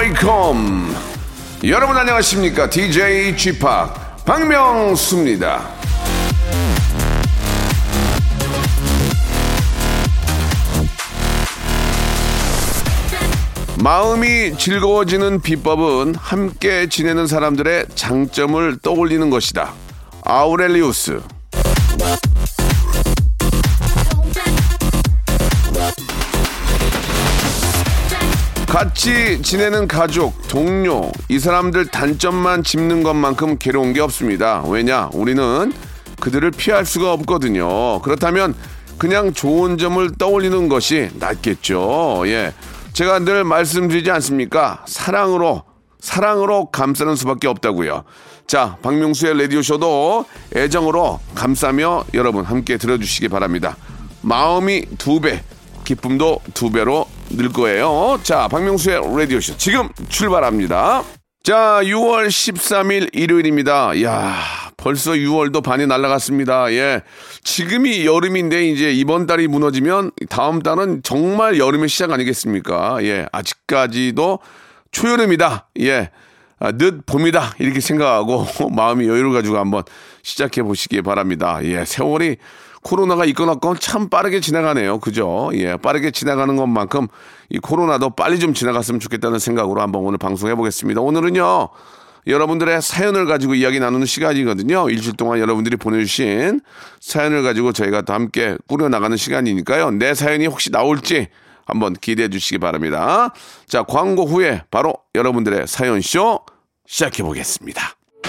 Welcome 여러분 안녕하십니까? DJ G Park 박명수입니다. 마음이 즐거워지는 비법은 함께 지내는 사람들의 장점을 떠올리는 것이다. 아우렐리우스 같이 지내는 가족, 동료, 이 사람들 단점만 짚는 것만큼 괴로운 게 없습니다. 왜냐? 우리는 그들을 피할 수가 없거든요. 그렇다면 그냥 좋은 점을 떠올리는 것이 낫겠죠. 예. 제가 늘 말씀드리지 않습니까? 사랑으로, 사랑으로 감싸는 수밖에 없다고요. 자, 박명수의 라디오쇼도 애정으로 감싸며 여러분 함께 들어주시기 바랍니다. 마음이 두 배, 기쁨도 두 배로 늘 거예요. 자, 박명수의 라디오쇼 지금 출발합니다. 자, 6월 13일 일요일입니다. 야 벌써 6월도 반이 날아갔습니다. 예. 지금이 여름인데 이제 이번 달이 무너지면 다음 달은 정말 여름의 시작 아니겠습니까? 예. 아직까지도 초여름이다. 예. 아, 늦 봄이다. 이렇게 생각하고 마음이 여유를 가지고 한번 시작해 보시기 바랍니다. 예. 세월이 코로나가 있건 없건 참 빠르게 지나가네요. 그죠? 예, 빠르게 지나가는 것만큼 이 코로나도 빨리 좀 지나갔으면 좋겠다는 생각으로 한번 오늘 방송해 보겠습니다. 오늘은요, 여러분들의 사연을 가지고 이야기 나누는 시간이거든요. 일주일 동안 여러분들이 보내주신 사연을 가지고 저희가 또 함께 꾸려나가는 시간이니까요. 내 사연이 혹시 나올지 한번 기대해 주시기 바랍니다. 자, 광고 후에 바로 여러분들의 사연쇼 시작해 보겠습니다.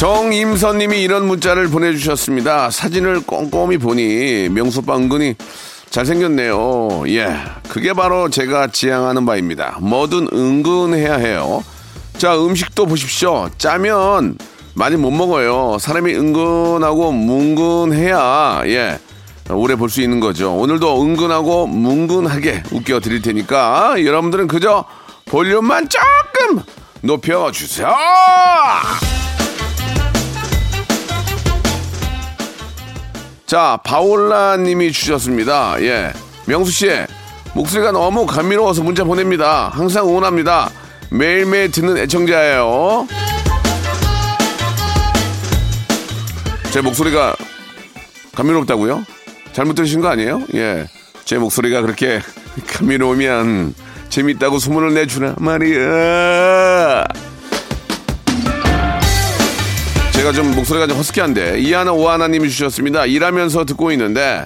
정임선님이 이런 문자를 보내주셨습니다. 사진을 꼼꼼히 보니 명수빠 은근히 잘생겼네요. 예, 그게 바로 제가 지향하는 바입니다. 뭐든 은근해야 해요. 자, 음식도 보십시오. 짜면 많이 못 먹어요. 사람이 은근하고 뭉근해야 예 오래 볼 수 있는 거죠. 오늘도 은근하고 뭉근하게 웃겨 드릴 테니까 여러분들은 그저 볼륨만 조금 높여 주세요. 자, 바올라 님이 주셨습니다. 예. 명수 씨, 목소리가 너무 감미로워서 문자 보냅니다. 항상 응원합니다. 매일매일 듣는 애청자예요. 제 목소리가 감미롭다고요? 잘못 들으신 거 아니에요? 예. 제 목소리가 그렇게 감미로우면 재밌다고 소문을 내주나 말이야. 제가 좀 목소리가 좀 허스키한데 이하나 오하나님이 주셨습니다. 일하면서 듣고 있는데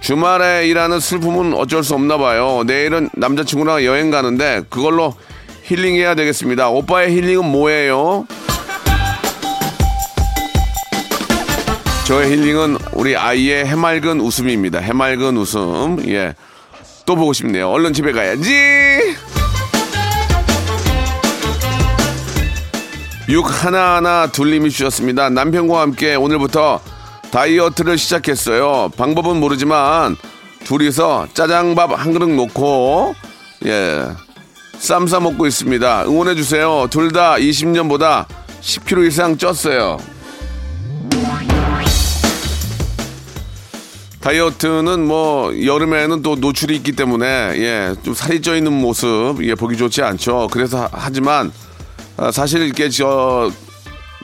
주말에 일하는 슬픔은 어쩔 수 없나 봐요. 내일은 남자친구랑 여행 가는데 그걸로 힐링해야 되겠습니다. 오빠의 힐링은 뭐예요? 저의 힐링은 우리 아이의 해맑은 웃음입니다. 해맑은 웃음. 예. 또 보고 싶네요. 얼른 집에 가야지. 육 하나하나 둘님이 주셨습니다. 남편과 함께 오늘부터 다이어트를 시작했어요. 방법은 모르지만 둘이서 짜장밥 한 그릇 놓고 예. 쌈 싸 먹고 있습니다. 응원해 주세요. 둘 다 20년보다 10kg 이상 쪘어요. 다이어트는 뭐 여름에는 또 노출이 있기 때문에 예, 좀 살이 쪄 있는 모습 예, 보기 좋지 않죠. 그래서 하- 하지만 아, 사실 이렇게 저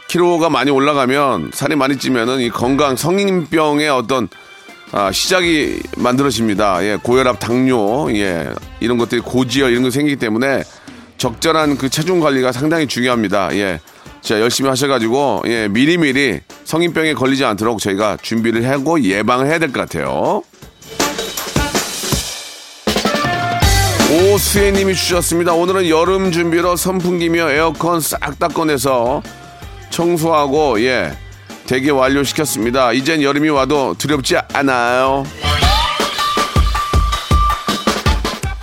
키로가 많이 올라가면 살이 많이 찌면은 이 건강 성인병의 어떤 아, 시작이 만들어집니다. 예, 고혈압, 당뇨, 예, 이런 것들이 고지혈 이런 거 생기기 때문에 적절한 그 체중 관리가 상당히 중요합니다. 예, 자, 열심히 하셔가지고, 예, 미리미리 성인병에 걸리지 않도록 저희가 준비를 하고 예방을 해야 될 것 같아요. 오수혜님이 주셨습니다. 오늘은 여름 준비로 선풍기며 에어컨 싹 다 꺼내서 청소하고, 예, 대기 완료시켰습니다. 이젠 여름이 와도 두렵지 않아요.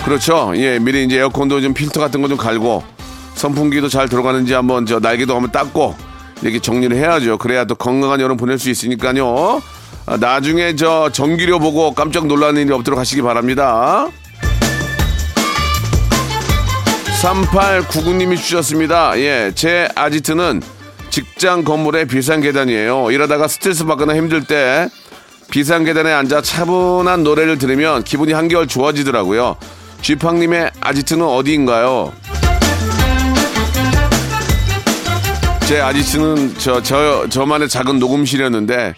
그렇죠. 예, 미리 이제 에어컨도 좀 필터 같은 거 좀 갈고 선풍기도 잘 들어가는지 한번 저 날개도 한번 닦고 이렇게 정리를 해야죠. 그래야 또 건강한 여름 보낼 수 있으니까요. 아, 나중에 저 전기료 보고 깜짝 놀라는 일이 없도록 하시기 바랍니다. 3899님이 주셨습니다. 예, 제 아지트는 직장 건물의 비상 계단이에요. 일하다가 스트레스 받거나 힘들 때 비상 계단에 앉아 차분한 노래를 들으면 기분이 한결 좋아지더라고요. 쥐팡님의 아지트는 어디인가요? 제 아지트는 저, 저, 저만의 작은 녹음실이었는데,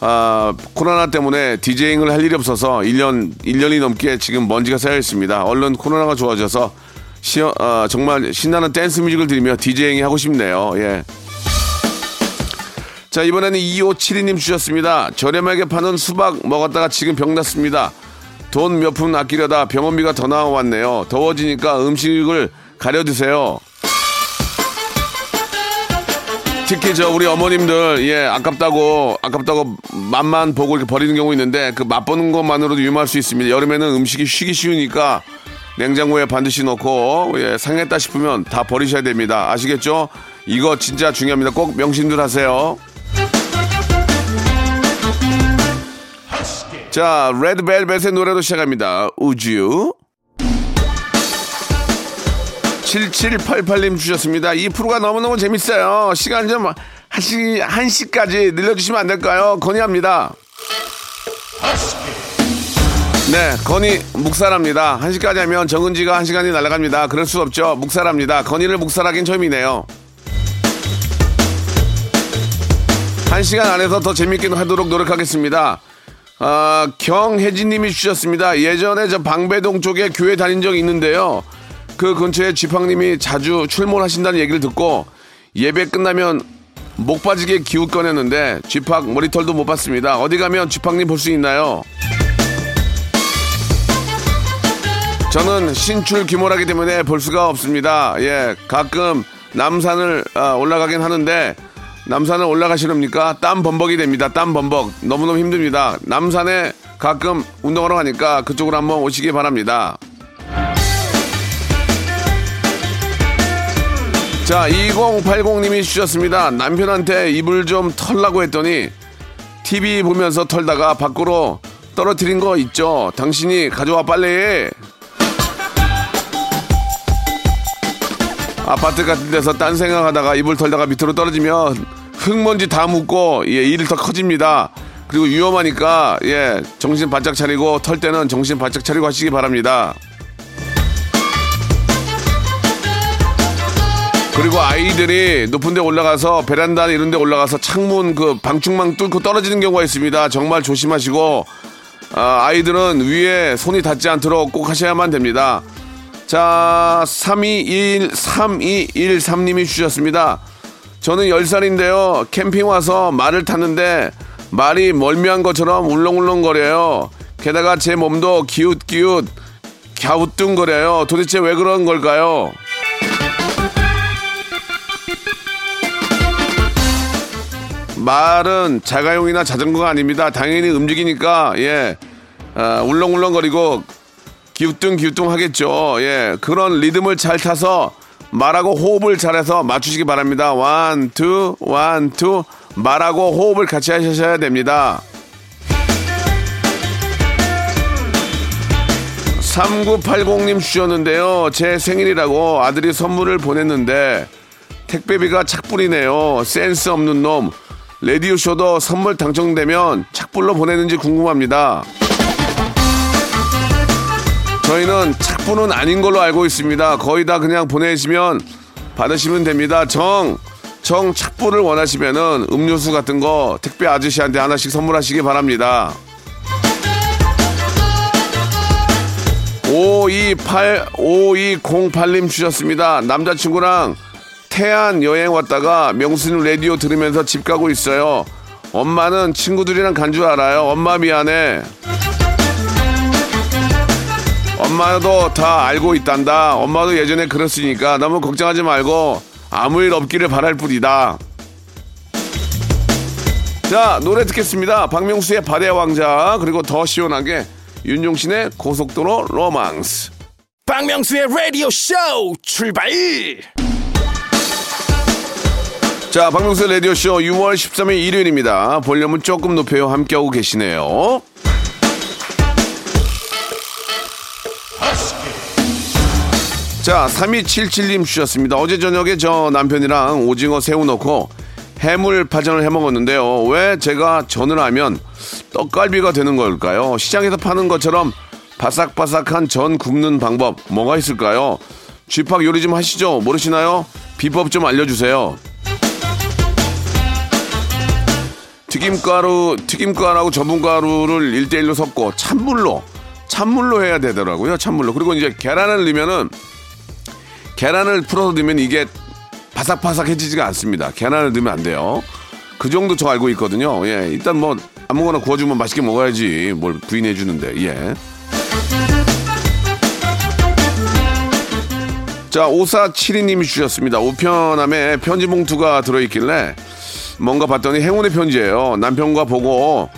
아, 코로나 때문에 디제잉을 할 일이 없어서 1년, 1년이 넘게 지금 먼지가 쌓여 있습니다. 얼른 코로나가 좋아져서 시어, 아, 정말 신나는 댄스 뮤직을 들으며 디제잉이 하고 싶네요. 예. 자, 이번에는 2572님 주셨습니다. 저렴하게 파는 수박 먹었다가 지금 병 났습니다. 돈 몇 푼 아끼려다 병원비가 더 나왔네요. 더워지니까 음식을 가려 드세요. 특히 저 우리 어머님들 예 아깝다고 아깝다고 맛만 보고 이렇게 버리는 경우 있는데 그 맛보는 것만으로도 위험할 수 있습니다. 여름에는 음식이 쉬기 쉬우니까 냉장고에 반드시 넣고 예 상했다 싶으면 다 버리셔야 됩니다. 아시겠죠? 이거 진짜 중요합니다. 꼭 명심들 하세요. 자, 레드벨벳의 노래로 시작합니다. 우주. 7788님 주셨습니다. 이 프로가 너무너무 재밌어요. 시간 좀 1시, 1시까지 늘려주시면 안 될까요? 건의합니다. 네, 건의 묵살합니다. 1시까지 하면 정은지가 1시간이 날아갑니다. 그럴 수 없죠. 묵살합니다. 건의를 묵살하긴 처음이네요. 1시간 안에서 더 재밌게 하도록 노력하겠습니다. 아, 경혜진님이 주셨습니다. 예전에 저 방배동 쪽에 교회 다닌 적이 있는데요. 그 근처에 지팡님이 자주 출몰하신다는 얘기를 듣고 예배 끝나면 목 빠지게 기웃 꺼냈는데 쥐팍 머리털도 못 봤습니다. 어디 가면 쥐팍님 볼 수 있나요? 저는 신출 귀몰하기 때문에 볼 수가 없습니다. 예, 가끔 남산을 아, 올라가긴 하는데 남산을 올라가시렵니까? 땀 범벅이 됩니다. 땀 범벅. 너무너무 힘듭니다. 남산에 가끔 운동하러 가니까 그쪽으로 한번 오시기 바랍니다. 자, 2080님이 주셨습니다. 남편한테 입을 좀 털라고 했더니 TV 보면서 털다가 밖으로 떨어뜨린 거 있죠? 당신이 가져와 빨리. 아파트 같은 데서 딴 생각하다가 이불 털다가 밑으로 떨어지면 흙먼지 다 묻고 예, 일이 더 커집니다. 그리고 위험하니까 예, 정신 바짝 차리고 털 때는 정신 바짝 차리고 하시기 바랍니다. 그리고 아이들이 높은 데 올라가서 베란다 이런 데 올라가서 창문 그 방충망 뚫고 떨어지는 경우가 있습니다. 정말 조심하시고 아, 아이들은 위에 손이 닿지 않도록 꼭 하셔야만 됩니다. 자, 321, 3213님이 주셨습니다. 저는 10살인데요. 캠핑 와서 말을 탔는데 말이 멀미한 것처럼 울렁울렁거려요. 게다가 제 몸도 기웃기웃 갸우뚱거려요. 도대체 왜 그런 걸까요? 말은 자가용이나 자전거가 아닙니다. 당연히 움직이니까 예 아, 울렁울렁거리고 기우뚱 기우뚱 하겠죠. 예 그런 리듬을 잘 타서 말하고 호흡을 잘해서 맞추시기 바랍니다. one, two, one, two 말하고 호흡을 같이 하셔야 됩니다. 3980님 주셨는데요. 제 생일이라고 아들이 선물을 보냈는데 택배비가 착불이네요. 센스 없는 놈. 레디오쇼도 선물 당첨되면 착불로 보내는지 궁금합니다. 저희는 착불은 아닌 걸로 알고 있습니다. 거의 다 그냥 보내시면 받으시면 됩니다. 정, 정 착불을 원하시면은 음료수 같은 거 택배 아저씨한테 하나씩 선물하시기 바랍니다. 5208, 5208님 주셨습니다. 남자친구랑 태안 여행 왔다가 명수님 라디오 들으면서 집 가고 있어요. 엄마는 친구들이랑 간 줄 알아요. 엄마 미안해. 엄마도 다 알고 있단다. 엄마도 예전에 그랬으니까 너무 걱정하지 말고 아무 일 없기를 바랄 뿐이다. 자, 노래 듣겠습니다. 박명수의 바다의 왕자, 그리고 더 시원하게 윤종신의 고속도로 로망스. 박명수의 라디오 쇼 출발 자, 박명수 라디오 쇼 6월 13일 일요일입니다. 볼륨은 조금 높여요. 함께하고 계시네요. 자, 3277님 주셨습니다. 어제 저녁에 저 남편이랑 오징어 새우 넣고 해물 파전을 해 먹었는데요. 왜 제가 전을 하면 떡갈비가 되는 걸까요? 시장에서 파는 것처럼 바삭바삭한 전 굽는 방법 뭐가 있을까요? 쥐팍 요리 좀 하시죠. 모르시나요? 비법 좀 알려주세요. 튀김가루, 튀김가루하고 전분가루를 1대1로 섞고 찬물로, 찬물로 해야 되더라고요. 찬물로. 그리고 이제 계란을 넣으면은 계란을 풀어서 넣으면 이게 바삭바삭해지지가 않습니다. 계란을 넣으면 안 돼요. 그 정도 저 알고 있거든요. 예. 일단 뭐 아무거나 구워주면 맛있게 먹어야지. 뭘 부인해 주는데. 예. 자, 5472님이 주셨습니다. 우편함에 편지 봉투가 들어있길래 뭔가 봤더니 행운의 편지예요. 남편과 보고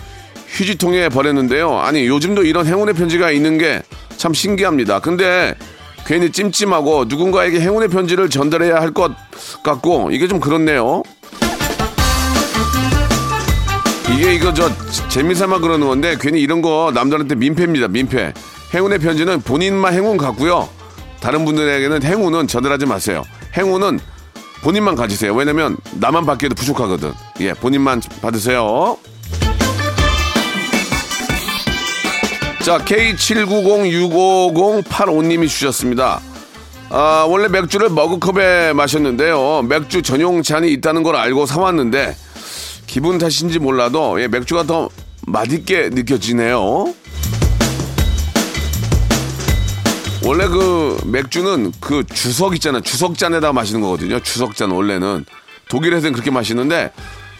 휴지통에 버렸는데요. 아니, 요즘도 이런 행운의 편지가 있는 게 참 신기합니다. 근데 괜히 찜찜하고 누군가에게 행운의 편지를 전달해야 할 것 같고 이게 좀 그렇네요. 이게 이거 저 재미삼아 그러는 건데 괜히 이런 거 남들한테 민폐입니다. 민폐. 행운의 편지는 본인만 행운 같고요. 다른 분들에게는 행운은 전달하지 마세요. 행운은 본인만 가지세요. 왜냐면 나만 받기에도 부족하거든. 예, 본인만 받으세요. 자, K79065085님이 주셨습니다. 아, 원래 맥주를 머그컵에 마셨는데요. 맥주 전용 잔이 있다는 걸 알고 사왔는데, 기분 탓인지 몰라도, 예, 맥주가 더 맛있게 느껴지네요. 원래 그 맥주는 그 주석 있잖아요. 주석잔에다 마시는 거거든요. 주석잔 원래는. 독일에서는 그렇게 마시는데,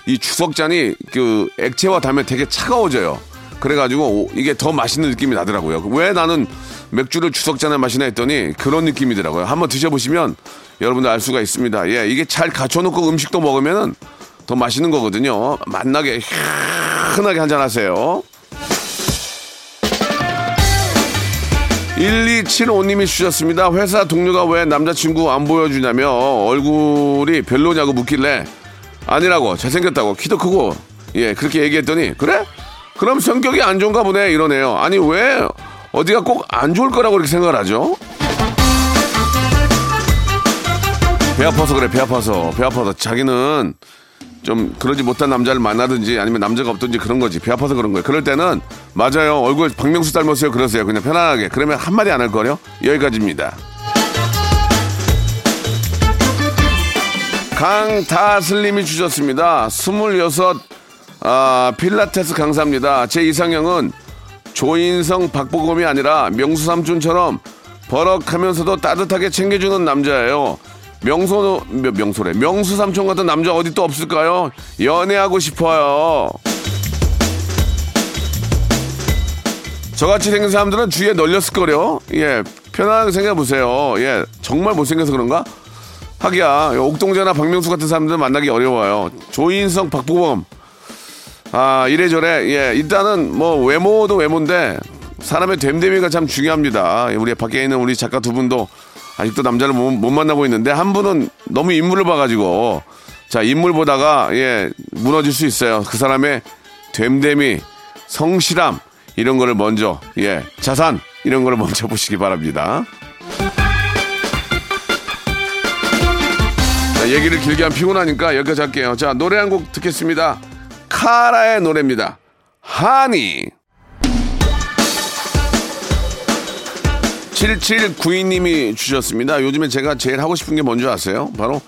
이 주석잔이 그 액체와 닿으면 되게 차가워져요. 그래가지고 이게 더 맛있는 느낌이 나더라고요. 왜 나는 맥주를 주석잔에 마시나 했더니 그런 느낌이더라고요. 한번 드셔보시면 여러분들 알 수가 있습니다. 예, 이게 잘 갖춰놓고 음식도 먹으면은 더 맛있는 거거든요. 맛나게 흔하게 한잔 하세요. 1275님이 주셨습니다. 회사 동료가 왜 남자친구 안 보여주냐며 얼굴이 별로냐고 묻길래 아니라고 잘생겼다고 키도 크고 예 그렇게 얘기했더니 그래? 그럼 성격이 안 좋은가 보네 이러네요. 아니 왜 어디가 꼭 안 좋을 거라고 그렇게 생각을 하죠? 배 아파서 그래 배 아파서 배 아파서 자기는 좀 그러지 못한 남자를 만나든지 아니면 남자가 없든지 그런 거지 배 아파서 그런 거예요. 그럴 때는 맞아요 얼굴 박명수 닮았어요 그러세요 그냥 편안하게 그러면 한마디 안 할 거요 여기까지입니다. 강다슬님이 주셨습니다. 스물여섯 아, 필라테스 강사입니다. 제 이상형은 조인성 박보검이 아니라 명수 삼촌처럼 버럭하면서도 따뜻하게 챙겨주는 남자예요. 명소 명소래 명수 삼촌 같은 남자 어디 또 없을까요? 연애하고 싶어요. 저같이 생긴 사람들은 주위에 널렸을 거요. 예, 편안하게 생각해 보세요. 예, 정말 못생겨서 그런가? 하기야 옥동자나 박명수 같은 사람들 만나기 어려워요. 조인성, 박보검 아 이래저래 예 일단은 뭐 외모도 외모인데 사람의 됨됨이가 참 중요합니다. 우리 밖에 있는 우리 작가 두 분도 아직도 남자를 못, 못 만나고 있는데 한 분은 너무 인물을 봐가지고 자 인물 보다가 예 무너질 수 있어요. 그 사람의 됨됨이 성실함 이런 거를 먼저 예 자산 이런 거를 먼저 보시기 바랍니다. 자, 얘기를 길게 하면 피곤하니까 여기까지 할게요. 자 노래 한 곡 듣겠습니다. 카라의 노래입니다. 하니. 7792님이 주셨습니다. 요즘에 제가 제일 하고 싶은 게 뭔지 아세요? 바로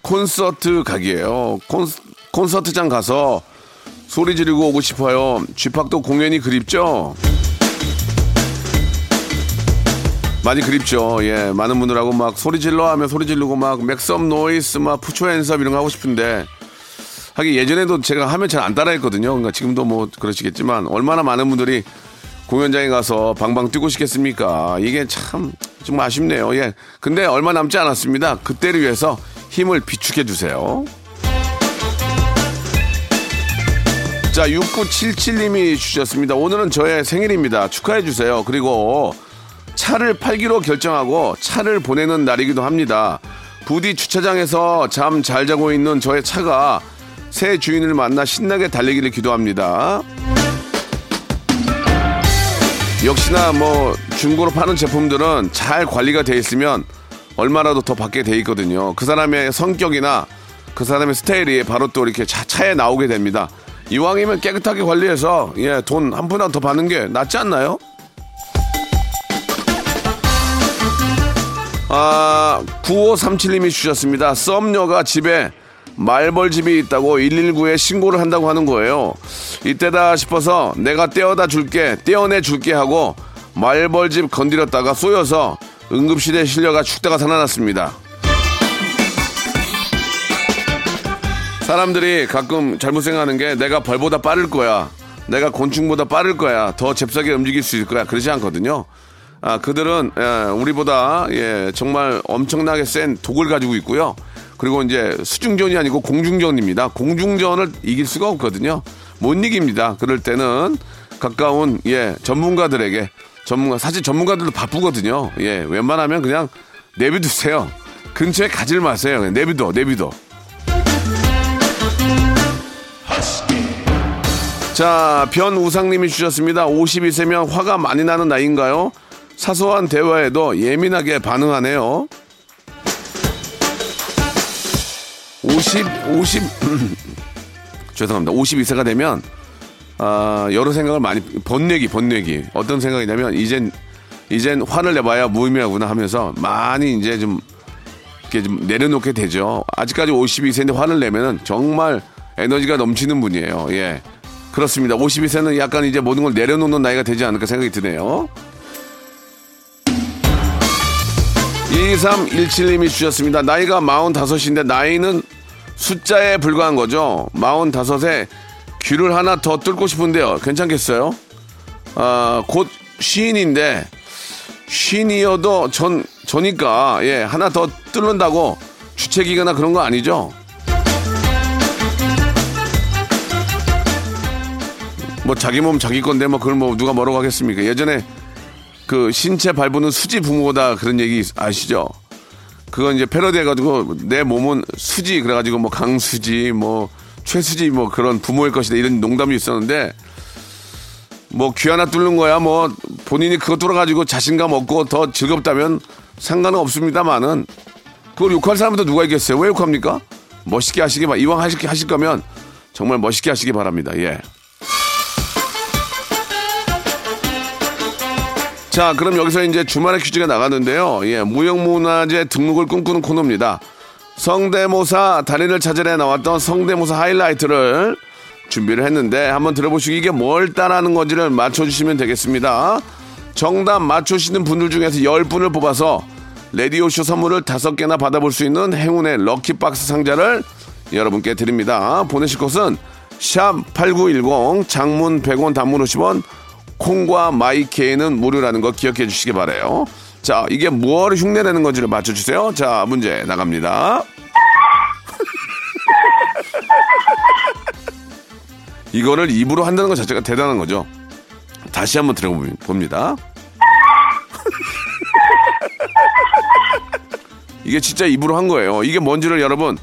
콘서트 가기예요. 콘, 콘서트장 가서 소리 지르고 오고 싶어요. 쥐팍도 공연이 그립죠? 많이 그립죠. 예, 많은 분들하고 막 소리 질러 하면 소리 지르고 막 make some noise, 막 put your hands up 이런 거 하고 싶은데 하긴 예전에도 제가 하면 잘 안 따라했거든요. 그러니까 지금도 뭐 그러시겠지만 얼마나 많은 분들이 공연장에 가서 방방 뛰고 싶겠습니까? 이게 참 좀 아쉽네요. 예. 근데 얼마 남지 않았습니다. 그때를 위해서 힘을 비축해 주세요. 자, 6977님이 주셨습니다. 오늘은 저의 생일입니다. 축하해 주세요. 그리고 차를 팔기로 결정하고 차를 보내는 날이기도 합니다. 부디 주차장에서 잠 잘 자고 있는 저의 차가 새 주인을 만나 신나게 달리기를 기도합니다. 역시나 뭐 중고로 파는 제품들은 잘 관리가 돼 있으면 얼마라도 더 받게 돼 있거든요. 그 사람의 성격이나 그 사람의 스타일이 바로 또 이렇게 차, 차에 나오게 됩니다. 이왕이면 깨끗하게 관리해서 예, 돈 한 푼이라도 더 받는 게 낫지 않나요? 아, 9537님이 주셨습니다. 썸녀가 집에 말벌집이 있다고 119에 신고를 한다고 하는 거예요. 이때다 싶어서 내가 떼어다 줄게, 떼어내 줄게 하고 말벌집 건드렸다가 쏘여서 응급실에 실려가 죽다가 살아났습니다. 사람들이 가끔 잘못 생각하는 게 내가 벌보다 빠를 거야. 내가 곤충보다 빠를 거야. 더 잽싸게 움직일 수 있을 거야. 그러지 않거든요. 아, 그들은 예, 우리보다 예, 정말 엄청나게 센 독을 가지고 있고요. 그리고 이제 수중전이 아니고 공중전입니다. 공중전을 이길 수가 없거든요. 못 이깁니다. 그럴 때는 가까운 예, 전문가들에게 전문가 사실 전문가들도 바쁘거든요. 예, 웬만하면 그냥 내비두세요. 근처에 가질 마세요. 내비둬, 내비둬. 자, 변우상님이 주셨습니다. 52세면 화가 많이 나는 나이인가요? 사소한 대화에도 예민하게 반응하네요. 50, 50, 죄송합니다. 52세가 되면, 아, 여러 생각을 많이, 번뇌기, 번뇌기. 어떤 생각이냐면, 이젠, 이젠 화를 내봐야 무의미하구나 하면서 많이 이제 좀, 이렇게 좀 내려놓게 되죠. 아직까지 52세인데 화를 내면은 정말 에너지가 넘치는 분이에요. 예. 그렇습니다. 52세는 약간 이제 모든 걸 내려놓는 나이가 되지 않을까 생각이 드네요. 2317님이 주셨습니다. 나이가 45인데 나이는 숫자에 불과한 거죠. 45에 귀를 하나 더 뚫고 싶은데요. 괜찮겠어요? 아, 곧 시인인데 시인이어도 전, 저니까 예, 하나 더 뚫는다고 주책이거나 그런 거 아니죠? 뭐 자기 몸 자기 건데 뭐 그걸 뭐 누가 뭐라고 하겠습니까? 예전에 그 신체 발부는 수지 부모다 그런 얘기 아시죠? 그건 이제 패러디 해가지고 내 몸은 수지 그래가지고 뭐 강수지 뭐 최수지 뭐 그런 부모일 것이다 이런 농담이 있었는데 뭐 귀 하나 뚫는 거야 뭐 본인이 그거 뚫어가지고 자신감 얻고 더 즐겁다면 상관은 없습니다만은 그걸 욕할 사람도 누가 있겠어요? 왜 욕합니까? 멋있게 하시기 바 이왕 하실, 하실 거면 정말 멋있게 하시기 바랍니다. 예. 자, 그럼 여기서 이제 주말의 퀴즈가 나갔는데요. 예, 무형문화재 등록을 꿈꾸는 코너입니다. 성대모사 달인을 찾으러 나왔던 성대모사 하이라이트를 준비를 했는데 한번 들어보시고 이게 뭘 따라하는 건지를 맞춰주시면 되겠습니다. 정답 맞추시는 분들 중에서 10분을 뽑아서 레디오쇼 선물을 5개나 받아볼 수 있는 행운의 럭키박스 상자를 여러분께 드립니다. 보내실 곳은 샵 8910 장문 100원 단문 50원 콩과 마이케이는 무료라는 거 기억해 주시기 바래요. 자, 이게 무엇을 흉내내는 건지를 맞춰주세요. 자, 문제 나갑니다. 이거를 입으로 한다는 것 자체가 대단한 거죠. 다시 한번 들어봅니다. 이게 진짜 입으로 한 거예요. 이게 뭔지를 여러분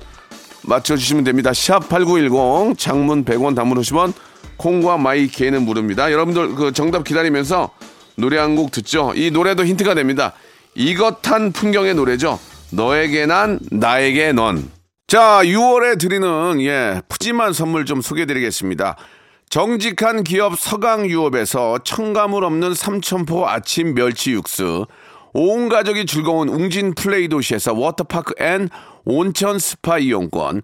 맞춰주시면 됩니다. 샵 8910 장문 100원 단문 50원 콩과 마이케이는 무료입니다. 여러분들 그 정답 기다리면서 노래 한 곡 듣죠. 이 노래도 힌트가 됩니다. 이것한 풍경의 노래죠. 너에게 난 나에게 넌. 자, 6월에 드리는 예, 푸짐한 선물 좀 소개해 드리겠습니다. 정직한 기업 서강유업에서 첨가물 없는 삼천포 아침 멸치 육수 온 가족이 즐거운 웅진 플레이 도시에서 워터파크 and 온천 스파 이용권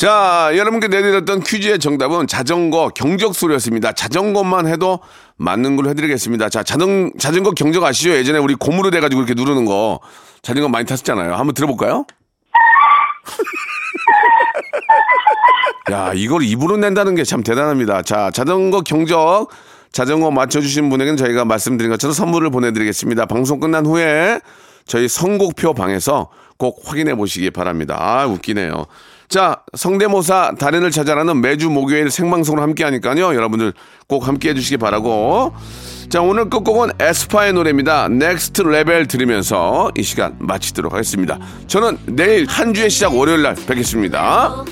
자, 여러분께 내드렸던 퀴즈의 정답은 자전거 경적소리였습니다. 자전거만 해도 맞는 걸로 해드리겠습니다. 자, 자전, 자전거 경적 아시죠? 예전에 우리 고무로 돼가지고 이렇게 누르는 거. 자전거 많이 탔었잖아요. 한번 들어볼까요? 야, 이걸 입으로 낸다는 게 참 대단합니다. 자, 자전거 경적. 자전거 맞춰주신 분에게는 저희가 말씀드린 것처럼 선물을 보내드리겠습니다. 방송 끝난 후에 저희 선곡표 방에서 꼭 확인해 보시기 바랍니다. 아, 웃기네요. 자, 성대모사 달인을 찾아라는 매주 목요일 생방송으로 함께 하니까요. 여러분들 꼭 함께 해 주시기 바라고. 자, 오늘 끝곡은 에스파의 노래입니다. Next Level 들으면서 이 시간 마치도록 하겠습니다. 저는 내일 한 주의 시작 월요일 날 뵙겠습니다.